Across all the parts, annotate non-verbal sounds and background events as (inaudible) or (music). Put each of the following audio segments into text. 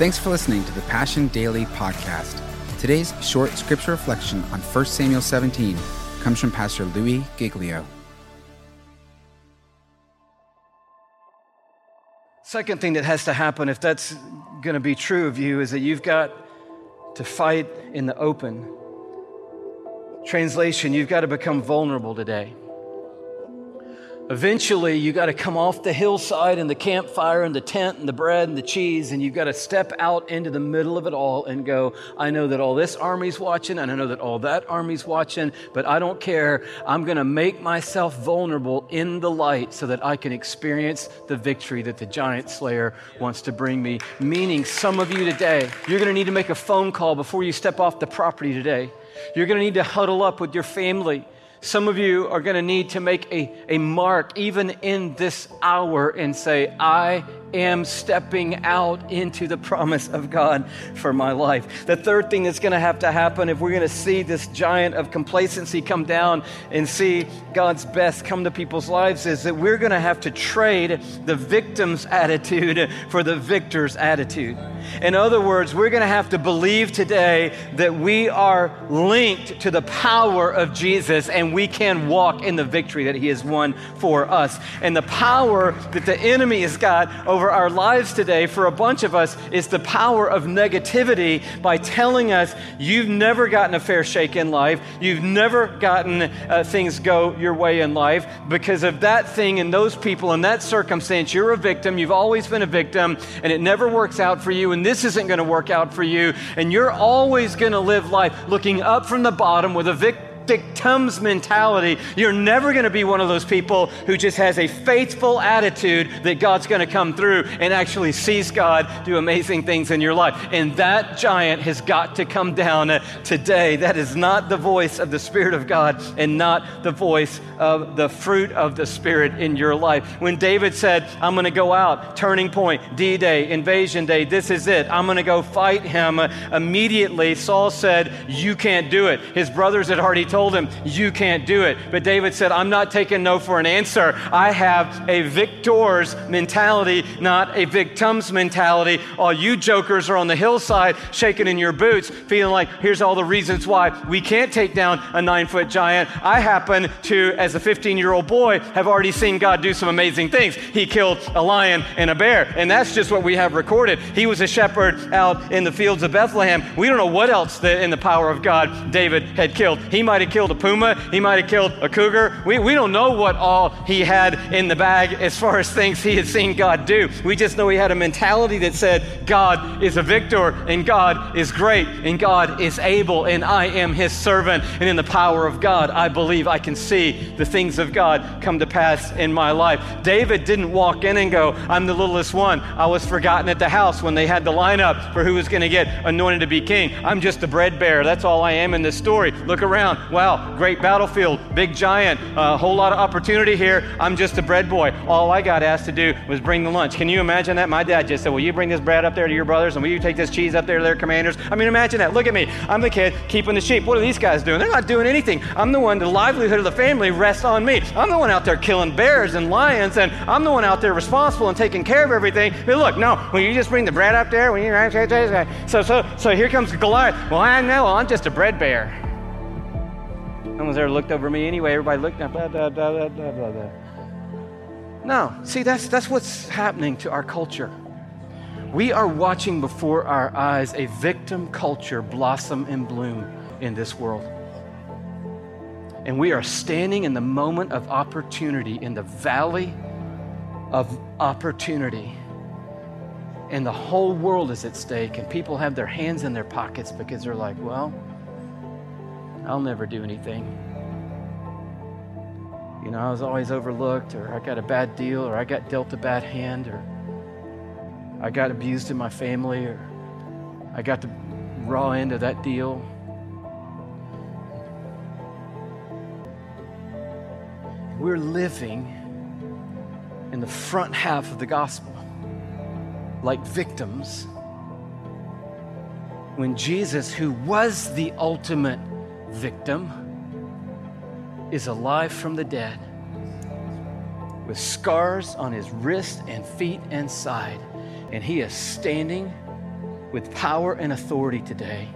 Thanks for listening to the Passion Daily podcast. Today's short scripture reflection on 1 Samuel 17 comes from Pastor Louis Giglio. Second thing that has to happen, if that's going to be true of you, is that you've got to fight in the open. Translation, you've got to become vulnerable today. Eventually, you got to come off the hillside and the campfire and the tent and the bread and the cheese, and you've got to step out into the middle of it all and go, I know that all this army's watching, and I know that all that army's watching, but I don't care. I'm going to make myself vulnerable in the light so that I can experience the victory that the giant slayer wants to bring me. Meaning, some of you today, you're going to need to make a phone call before you step off the property today. You're going to need to huddle up with your family. Some of you are going to need to make a, a mark even in this hour and say, I am stepping out into the promise of God for my life. The third thing that's going to have to happen if we're going to see this giant of complacency come down and see God's best come to people's lives is that we're going to have to trade the victim's attitude for the victor's attitude. In other words, we're going to have to believe today that we are linked to the power of Jesus and we can walk in the victory that he has won for us. And the power that the enemy has got over over our lives today for a bunch of us is the power of negativity by telling us you've never gotten a fair shake in life, you've never gotten uh, things go your way in life. Because of that thing and those people and that circumstance, you're a victim, you've always been a victim, and it never works out for you, and this isn't going to work out for you, and you're always going to live life looking up from the bottom with a victim victim's mentality. You're never going to be one of those people who just has a faithful attitude that God's going to come through and actually sees God do amazing things in your life. And that giant has got to come down uh, today. That is not the voice of the Spirit of God and not the voice of the fruit of the Spirit in your life. When David said, I'm going to go out, turning point, D Day, invasion day, this is it. I'm going to go fight him. Immediately, Saul said, You can't do it. His brothers had already told told him, You can't do it. But David said, I'm not taking no for an answer. I have a victor's mentality, not a victim's mentality. All you jokers are on the hillside shaking in your boots, feeling like, Here's all the reasons why we can't take down a nine foot giant. I happen to, as a 15 year old boy, have already seen God do some amazing things. He killed a lion and a bear, and that's just what we have recorded. He was a shepherd out in the fields of Bethlehem. We don't know what else the, in the power of God David had killed. He might have have killed a puma. He might have killed a cougar. We, we don't know what all he had in the bag as far as things he had seen God do. We just know he had a mentality that said, God is a victor, and God is great, and God is able, and I am his servant. And in the power of God, I believe I can see the things of God come to pass in my life. David didn't walk in and go, I'm the littlest one. I was forgotten at the house when they had the lineup for who was going to get anointed to be king. I'm just a bread bearer. That's all I am in this story. Look around. Wow, great battlefield, big giant, a uh, whole lot of opportunity here. I'm just a bread boy. All I got asked to do was bring the lunch. Can you imagine that? My dad just said, Will you bring this bread up there to your brothers and will you take this cheese up there to their commanders? I mean, imagine that. Look at me. I'm the kid keeping the sheep. What are these guys doing? They're not doing anything. I'm the one, the livelihood of the family rests on me. I'm the one out there killing bears and lions, and I'm the one out there responsible and taking care of everything. But look, no, will you just bring the bread up there? When you so so so here comes Goliath. Well, I know I'm just a bread bear. No one's ever looked over me anyway. Everybody looked at blah, blah, blah, blah, blah, blah. No, see, that's, that's what's happening to our culture. We are watching before our eyes a victim culture blossom and bloom in this world. And we are standing in the moment of opportunity, in the valley of opportunity. And the whole world is at stake, and people have their hands in their pockets because they're like, well, I'll never do anything. You know, I was always overlooked, or I got a bad deal, or I got dealt a bad hand, or I got abused in my family, or I got the raw end of that deal. We're living in the front half of the gospel like victims when Jesus, who was the ultimate victim is alive from the dead with scars on his wrist and feet and side. And he is standing with power and authority today,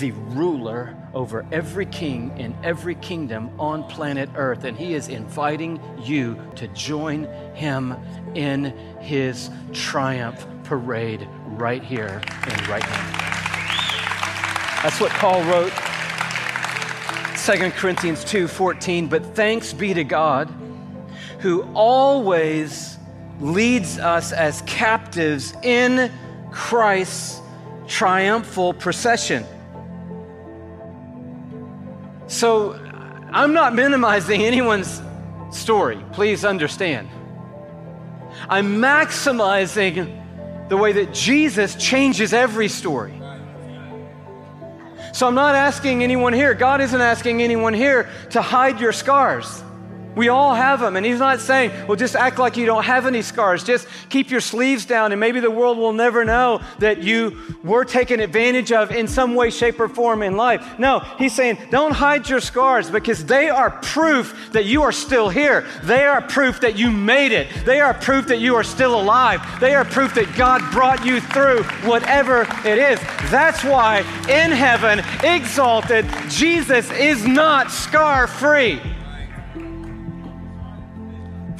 the ruler over every king in every kingdom on planet Earth. And he is inviting you to join him in his triumph parade right here and right now. That's what Paul wrote 2 Corinthians 2:14, but thanks be to God who always leads us as captives in Christ's triumphal procession. So I'm not minimizing (laughs) anyone's story, please understand. I'm maximizing the way that Jesus changes every story. So I'm not asking anyone here, God isn't asking anyone here to hide your scars. We all have them. And he's not saying, well, just act like you don't have any scars. Just keep your sleeves down, and maybe the world will never know that you were taken advantage of in some way, shape, or form in life. No, he's saying, don't hide your scars because they are proof that you are still here. They are proof that you made it. They are proof that you are still alive. They are proof that God brought you through whatever it is. That's why in heaven, exalted, Jesus is not scar free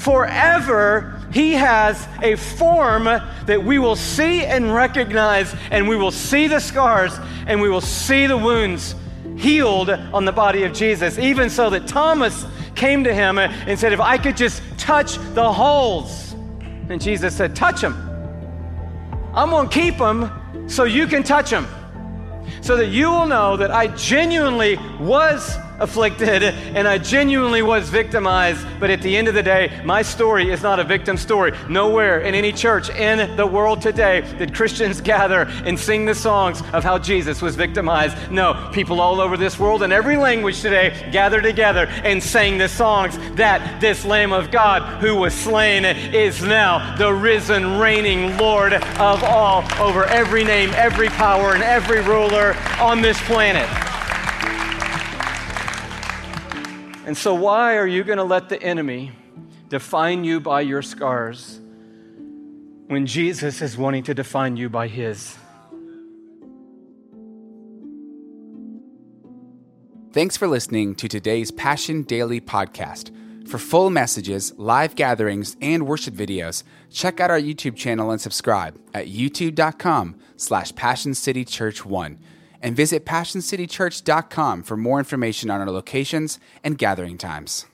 forever, He has a form that we will see and recognize, and we will see the scars and we will see the wounds healed on the body of Jesus. Even so, that Thomas came to him and said, If I could just touch the holes. And Jesus said, Touch them. I'm going to keep them so you can touch them. So that you will know that I genuinely was afflicted and I genuinely was victimized. But at the end of the day, my story is not a victim story. Nowhere in any church in the world today did Christians (laughs) gather and sing the songs of how Jesus was victimized. No, people all over this world in every language today gather together and sang the songs that this Lamb of God who was slain is now the risen, reigning Lord of all over every name, every power, and every ruler on this planet. And so, why are you going to let the enemy define you by your scars when Jesus is wanting to define you by his? Thanks for listening to today's Passion Daily podcast. For full messages, live gatherings, and worship videos, check out our YouTube channel and subscribe at youtube.com slash passioncitychurch1 and visit PassionCityChurch.com for more information on our locations and gathering times.